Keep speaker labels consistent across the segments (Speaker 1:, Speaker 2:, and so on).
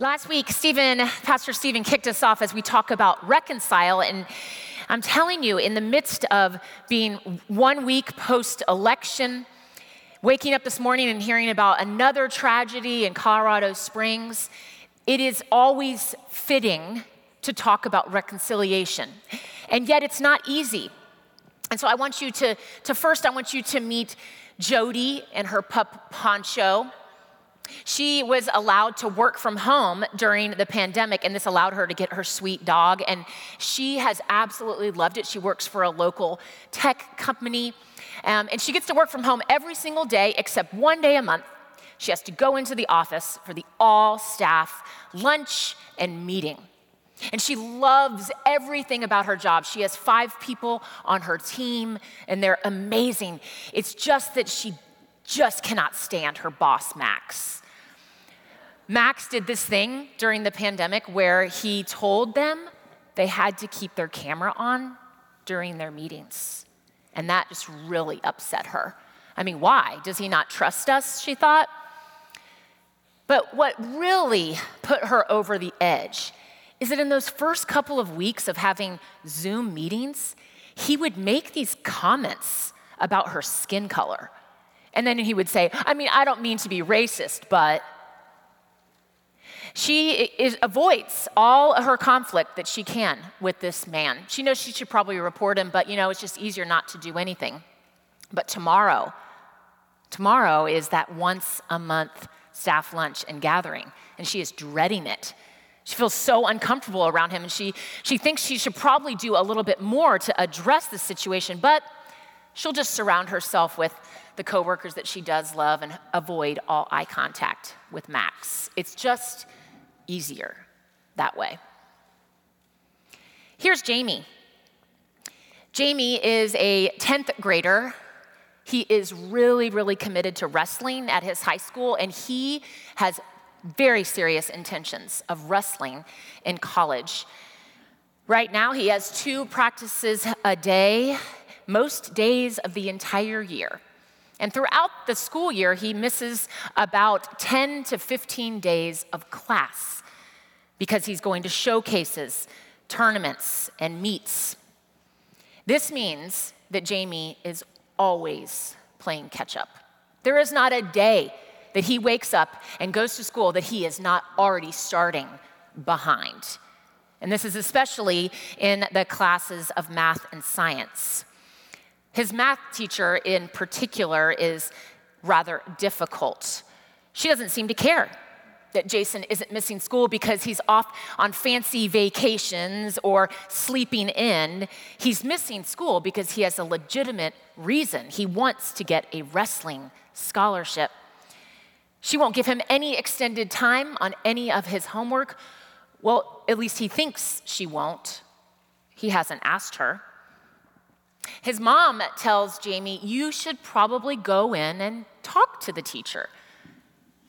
Speaker 1: Last week, Stephen, Pastor Stephen kicked us off as we talk about reconcile. And I'm telling you, in the midst of being one week post election, waking up this morning and hearing about another tragedy in Colorado Springs, it is always fitting to talk about reconciliation. And yet, it's not easy. And so, I want you to, to first, I want you to meet Jody and her pup Poncho. She was allowed to work from home during the pandemic, and this allowed her to get her sweet dog. And she has absolutely loved it. She works for a local tech company, um, and she gets to work from home every single day except one day a month. She has to go into the office for the all staff lunch and meeting. And she loves everything about her job. She has five people on her team, and they're amazing. It's just that she just cannot stand her boss, Max. Max did this thing during the pandemic where he told them they had to keep their camera on during their meetings. And that just really upset her. I mean, why? Does he not trust us? She thought. But what really put her over the edge is that in those first couple of weeks of having Zoom meetings, he would make these comments about her skin color. And then he would say, I mean, I don't mean to be racist, but she is, avoids all her conflict that she can with this man. She knows she should probably report him, but you know, it's just easier not to do anything. But tomorrow, tomorrow is that once a month staff lunch and gathering, and she is dreading it. She feels so uncomfortable around him, and she, she thinks she should probably do a little bit more to address the situation, but she'll just surround herself with the coworkers that she does love and avoid all eye contact with Max. It's just easier that way. Here's Jamie. Jamie is a 10th grader. He is really, really committed to wrestling at his high school, and he has very serious intentions of wrestling in college. Right now, he has two practices a day, most days of the entire year. And throughout the school year, he misses about 10 to 15 days of class because he's going to showcases, tournaments, and meets. This means that Jamie is always playing catch up. There is not a day that he wakes up and goes to school that he is not already starting behind. And this is especially in the classes of math and science. His math teacher, in particular, is rather difficult. She doesn't seem to care that Jason isn't missing school because he's off on fancy vacations or sleeping in. He's missing school because he has a legitimate reason. He wants to get a wrestling scholarship. She won't give him any extended time on any of his homework. Well, at least he thinks she won't. He hasn't asked her. His mom tells Jamie, You should probably go in and talk to the teacher.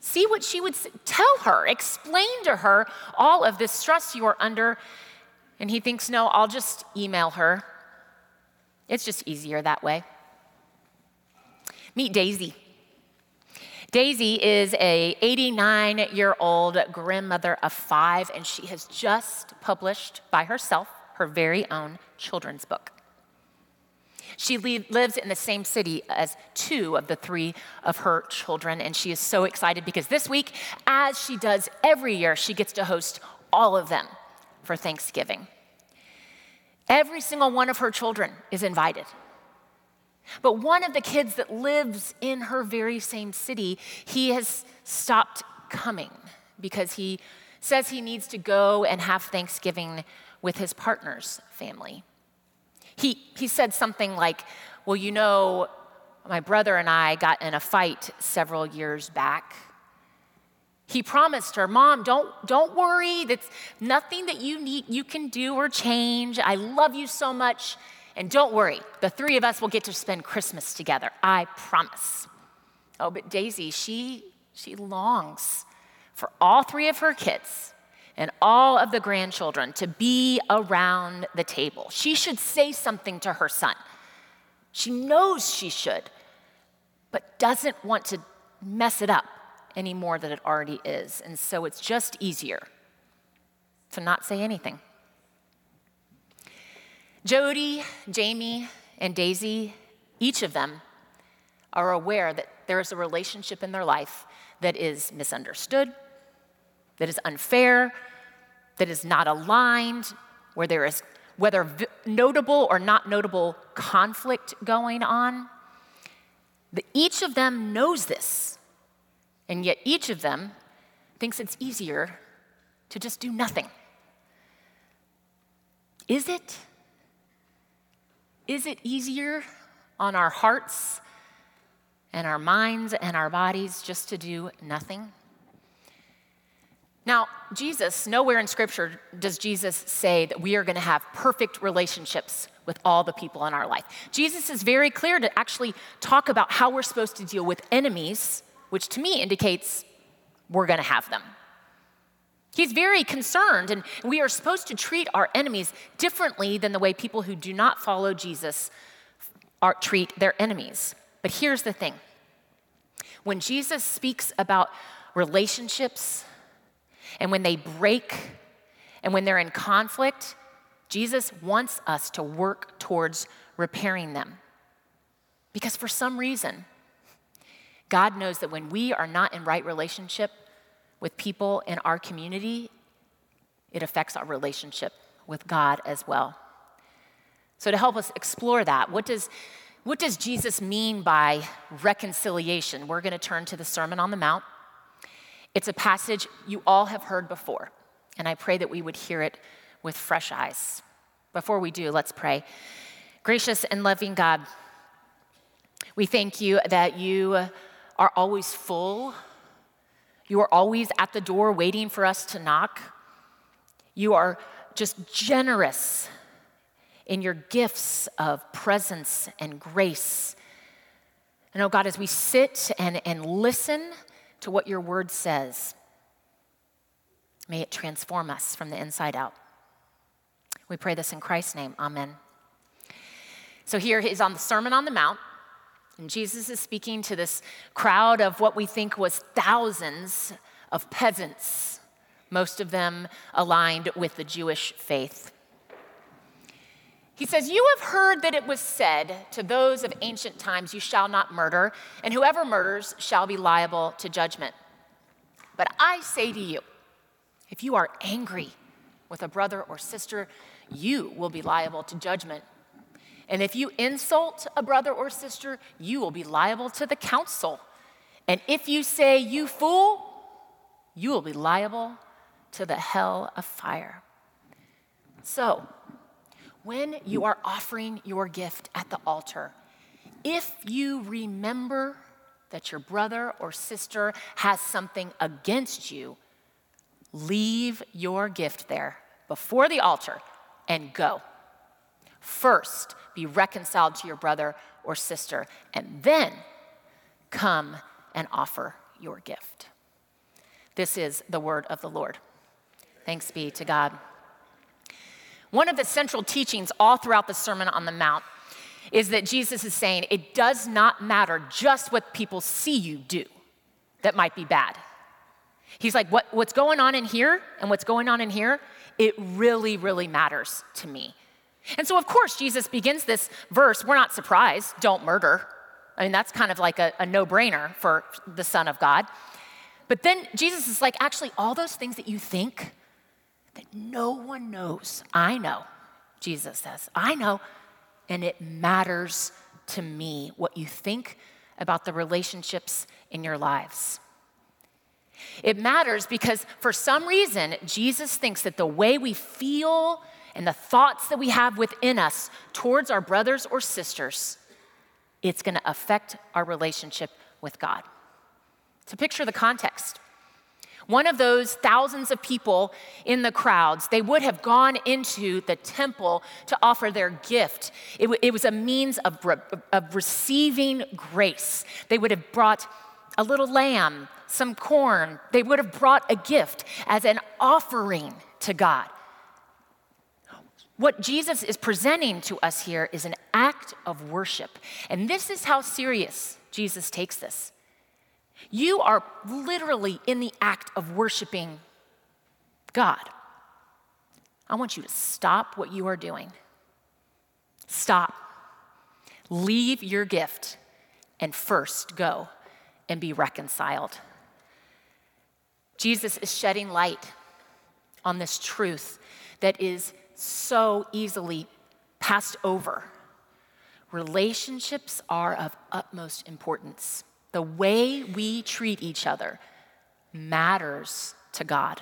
Speaker 1: See what she would tell her, explain to her all of this stress you are under. And he thinks, no, I'll just email her. It's just easier that way. Meet Daisy. Daisy is a 89 year old grandmother of five, and she has just published by herself her very own children's book. She lives in the same city as two of the three of her children, and she is so excited because this week, as she does every year, she gets to host all of them for Thanksgiving. Every single one of her children is invited. But one of the kids that lives in her very same city, he has stopped coming because he says he needs to go and have Thanksgiving with his partner's family. He, he said something like, Well, you know, my brother and I got in a fight several years back. He promised her, Mom, don't, don't worry. That's nothing that you need you can do or change. I love you so much. And don't worry, the three of us will get to spend Christmas together. I promise. Oh, but Daisy, she she longs for all three of her kids and all of the grandchildren to be around the table. She should say something to her son. She knows she should, but doesn't want to mess it up any more than it already is. And so it's just easier to not say anything. Jody, Jamie, and Daisy, each of them are aware that there is a relationship in their life that is misunderstood, that is unfair, that is not aligned, where there is whether notable or not notable conflict going on. The, each of them knows this, and yet each of them thinks it's easier to just do nothing. Is it? Is it easier on our hearts and our minds and our bodies just to do nothing? Now, Jesus, nowhere in Scripture does Jesus say that we are going to have perfect relationships with all the people in our life. Jesus is very clear to actually talk about how we're supposed to deal with enemies, which to me indicates we're going to have them. He's very concerned, and we are supposed to treat our enemies differently than the way people who do not follow Jesus are, treat their enemies. But here's the thing when Jesus speaks about relationships, and when they break and when they're in conflict, Jesus wants us to work towards repairing them. Because for some reason, God knows that when we are not in right relationship with people in our community, it affects our relationship with God as well. So, to help us explore that, what does, what does Jesus mean by reconciliation? We're going to turn to the Sermon on the Mount. It's a passage you all have heard before, and I pray that we would hear it with fresh eyes. Before we do, let's pray. Gracious and loving God, we thank you that you are always full. You are always at the door waiting for us to knock. You are just generous in your gifts of presence and grace. And oh God, as we sit and, and listen, to what your word says. May it transform us from the inside out. We pray this in Christ's name. Amen. So here is on the Sermon on the Mount, and Jesus is speaking to this crowd of what we think was thousands of peasants, most of them aligned with the Jewish faith. He says, You have heard that it was said to those of ancient times, You shall not murder, and whoever murders shall be liable to judgment. But I say to you, if you are angry with a brother or sister, you will be liable to judgment. And if you insult a brother or sister, you will be liable to the council. And if you say, You fool, you will be liable to the hell of fire. So, when you are offering your gift at the altar, if you remember that your brother or sister has something against you, leave your gift there before the altar and go. First, be reconciled to your brother or sister, and then come and offer your gift. This is the word of the Lord. Thanks be to God. One of the central teachings all throughout the Sermon on the Mount is that Jesus is saying it does not matter just what people see you do that might be bad. He's like, what, what's going on in here and what's going on in here, it really, really matters to me. And so, of course, Jesus begins this verse. We're not surprised, don't murder. I mean, that's kind of like a, a no brainer for the Son of God. But then Jesus is like, actually, all those things that you think, that no one knows. I know, Jesus says. I know, and it matters to me what you think about the relationships in your lives. It matters because for some reason, Jesus thinks that the way we feel and the thoughts that we have within us towards our brothers or sisters, it's going to affect our relationship with God. To picture the context, one of those thousands of people in the crowds, they would have gone into the temple to offer their gift. It, w- it was a means of, re- of receiving grace. They would have brought a little lamb, some corn. They would have brought a gift as an offering to God. What Jesus is presenting to us here is an act of worship. And this is how serious Jesus takes this. You are literally in the act of worshiping God. I want you to stop what you are doing. Stop. Leave your gift and first go and be reconciled. Jesus is shedding light on this truth that is so easily passed over. Relationships are of utmost importance. The way we treat each other matters to God.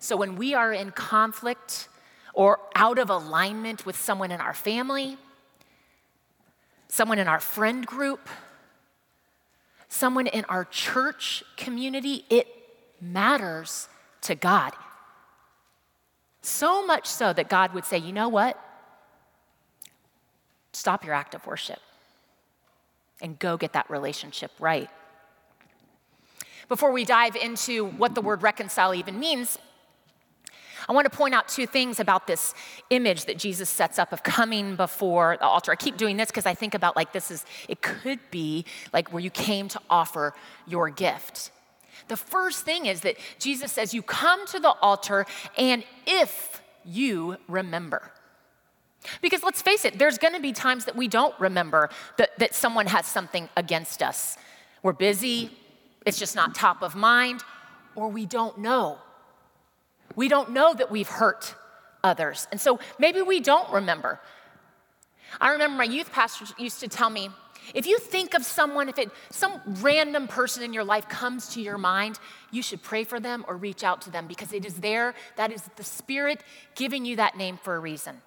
Speaker 1: So when we are in conflict or out of alignment with someone in our family, someone in our friend group, someone in our church community, it matters to God. So much so that God would say, you know what? Stop your act of worship and go get that relationship right. Before we dive into what the word reconcile even means, I want to point out two things about this image that Jesus sets up of coming before the altar. I keep doing this because I think about like this is, it could be like where you came to offer your gift. The first thing is that Jesus says, You come to the altar, and if you remember. Because let's face it, there's gonna be times that we don't remember that, that someone has something against us. We're busy, it's just not top of mind, or we don't know. We don't know that we've hurt others. And so maybe we don't remember. I remember my youth pastor used to tell me if you think of someone, if it, some random person in your life comes to your mind, you should pray for them or reach out to them because it is there, that is the Spirit giving you that name for a reason.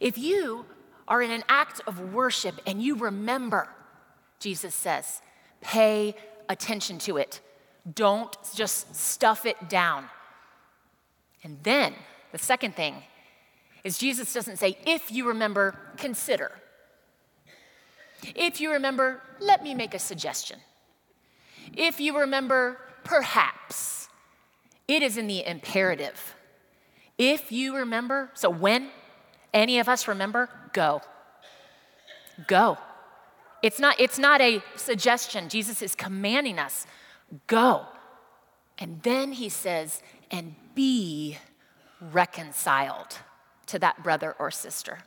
Speaker 1: If you are in an act of worship and you remember, Jesus says, pay attention to it. Don't just stuff it down. And then the second thing is Jesus doesn't say, if you remember, consider. If you remember, let me make a suggestion. If you remember, perhaps. It is in the imperative. If you remember, so when any of us remember, go. Go. It's not, it's not a suggestion. Jesus is commanding us go. And then he says, and be reconciled to that brother or sister.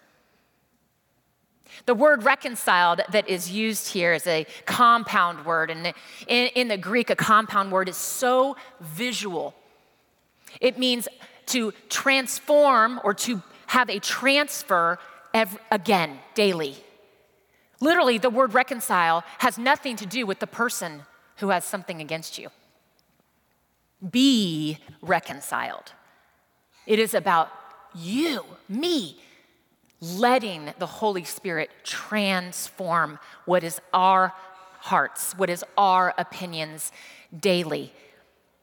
Speaker 1: The word reconciled that is used here is a compound word. And in, in, the Greek, a compound word is so visual. It means to transform or to have a transfer every, again, daily. Literally, the word reconcile has nothing to do with the person who has something against you. Be reconciled. It is about you, me, letting the Holy Spirit transform what is our hearts, what is our opinions daily.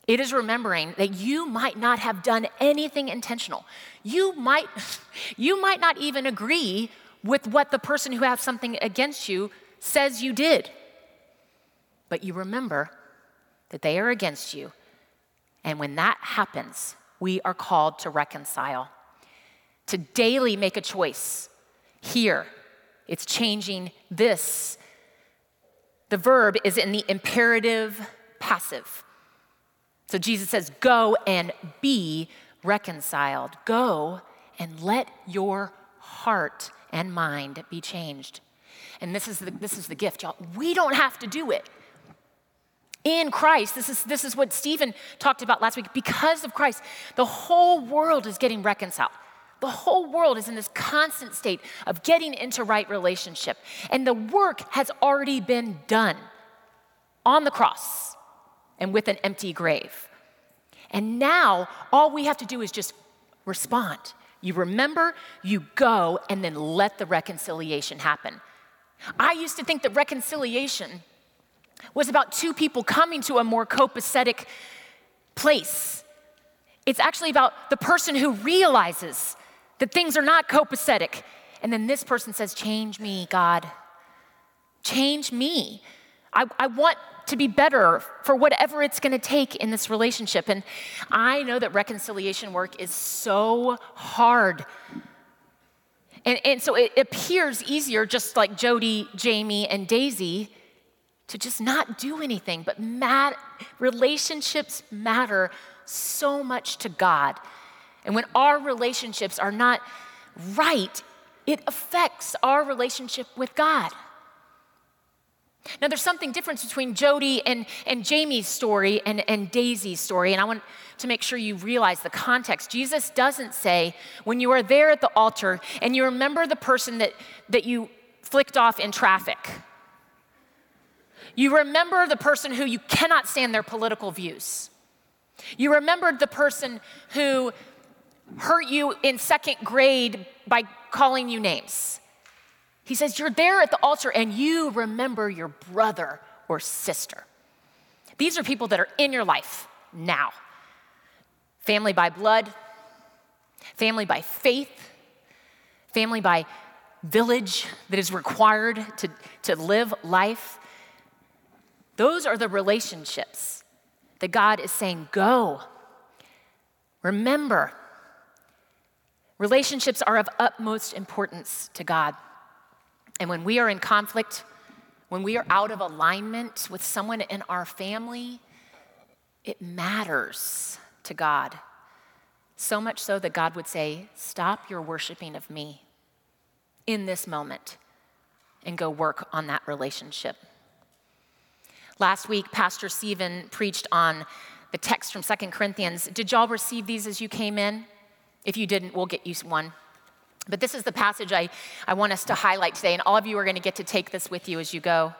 Speaker 1: It is remembering that you might not have done anything intentional. You might, you might not even agree with what the person who has something against you says you did. But you remember that they are against you. And when that happens, we are called to reconcile to daily make a choice. Here, it's changing this. The verb is in the imperative passive. So Jesus says, Go and be reconciled. Go and let your heart and mind be changed. And this is the, this is the gift, y'all. We don't have to do it. In Christ, this is, this is what Stephen talked about last week. Because of Christ, the whole world is getting reconciled. The whole world is in this constant state of getting into right relationship. And the work has already been done on the cross and with an empty grave. And now all we have to do is just respond. You remember, you go, and then let the reconciliation happen. I used to think that reconciliation was about two people coming to a more copacetic place. It's actually about the person who realizes that things are not copacetic. And then this person says, Change me, God. Change me. I, I want to be better for whatever it's going to take in this relationship. And I know that reconciliation work is so hard. And, and so it appears easier, just like Jody, Jamie, and Daisy, to just not do anything, but mat- relationships matter so much to God. And when our relationships are not right, it affects our relationship with God. Now, there's something different between Jody and, and Jamie's story and, and Daisy's story, and I want to make sure you realize the context. Jesus doesn't say, when you are there at the altar and you remember the person that, that you flicked off in traffic, you remember the person who you cannot stand their political views. You remembered the person who hurt you in second grade by calling you names. He says, You're there at the altar and you remember your brother or sister. These are people that are in your life now family by blood, family by faith, family by village that is required to, to live life. Those are the relationships that God is saying, Go. Remember, relationships are of utmost importance to God. And when we are in conflict, when we are out of alignment with someone in our family, it matters to God. So much so that God would say, Stop your worshiping of me in this moment and go work on that relationship. Last week, Pastor Stephen preached on the text from Second Corinthians. Did y'all receive these as you came in? If you didn't, we'll get you one. But this is the passage I, I want us to highlight today, and all of you are going to get to take this with you as you go.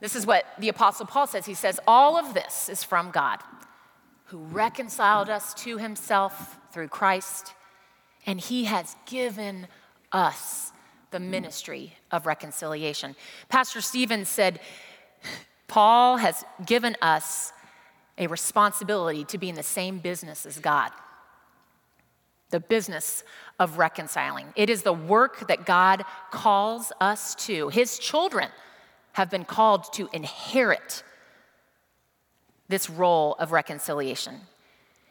Speaker 1: This is what the Apostle Paul says. He says, All of this is from God, who reconciled us to himself through Christ, and he has given us the ministry of reconciliation. Pastor Stevens said, Paul has given us a responsibility to be in the same business as God the business of reconciling. It is the work that God calls us to. His children have been called to inherit this role of reconciliation.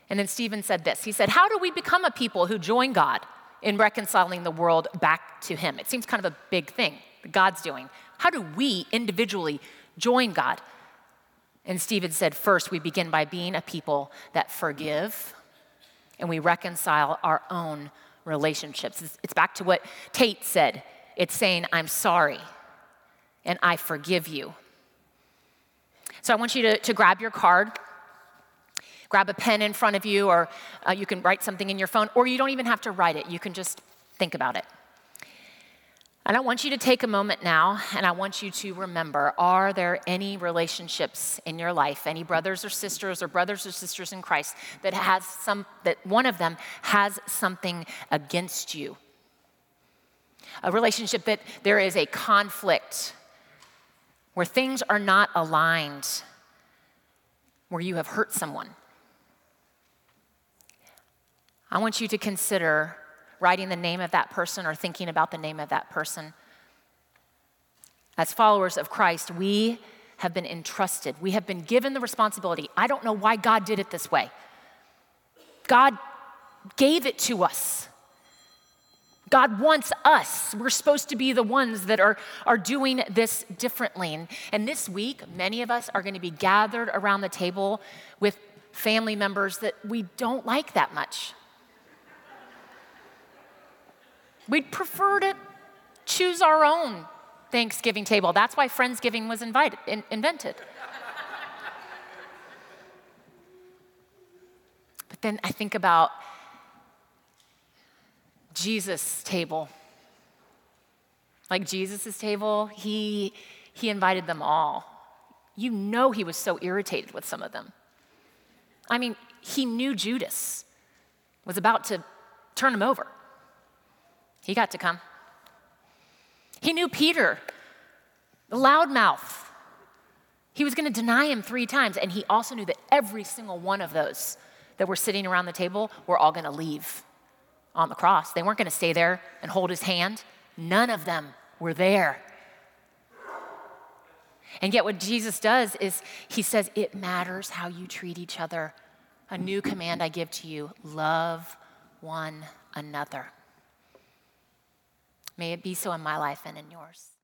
Speaker 1: And then Stephen said this He said, How do we become a people who join God in reconciling the world back to Him? It seems kind of a big thing that God's doing. How do we individually join God? And Stephen said, First, we begin by being a people that forgive and we reconcile our own relationships. It's back to what Tate said it's saying, I'm sorry and I forgive you. So I want you to, to grab your card, grab a pen in front of you, or uh, you can write something in your phone, or you don't even have to write it. You can just think about it. And I want you to take a moment now and I want you to remember are there any relationships in your life, any brothers or sisters or brothers or sisters in Christ that has some that one of them has something against you? A relationship that there is a conflict where things are not aligned, where you have hurt someone. I want you to consider writing the name of that person or thinking about the name of that person. As followers of Christ, we have been entrusted, we have been given the responsibility. I don't know why God did it this way. God gave it to us. God wants us. We're supposed to be the ones that are, are doing this differently. And this week, many of us are going to be gathered around the table with family members that we don't like that much. We'd prefer to choose our own Thanksgiving table. That's why Friendsgiving was invited, in, invented. but then I think about Jesus' table. Like Jesus' table, he, he invited them all. You know he was so irritated with some of them. I mean, he knew Judas was about to turn him over. He got to come. He knew Peter, the loudmouth. He was going to deny him three times, and he also knew that every single one of those that were sitting around the table were all going to leave on the cross. They weren't going to stay there and hold his hand. None of them were there. And yet, what Jesus does is he says, It matters how you treat each other. A new command I give to you love one another. May it be so in my life and in yours.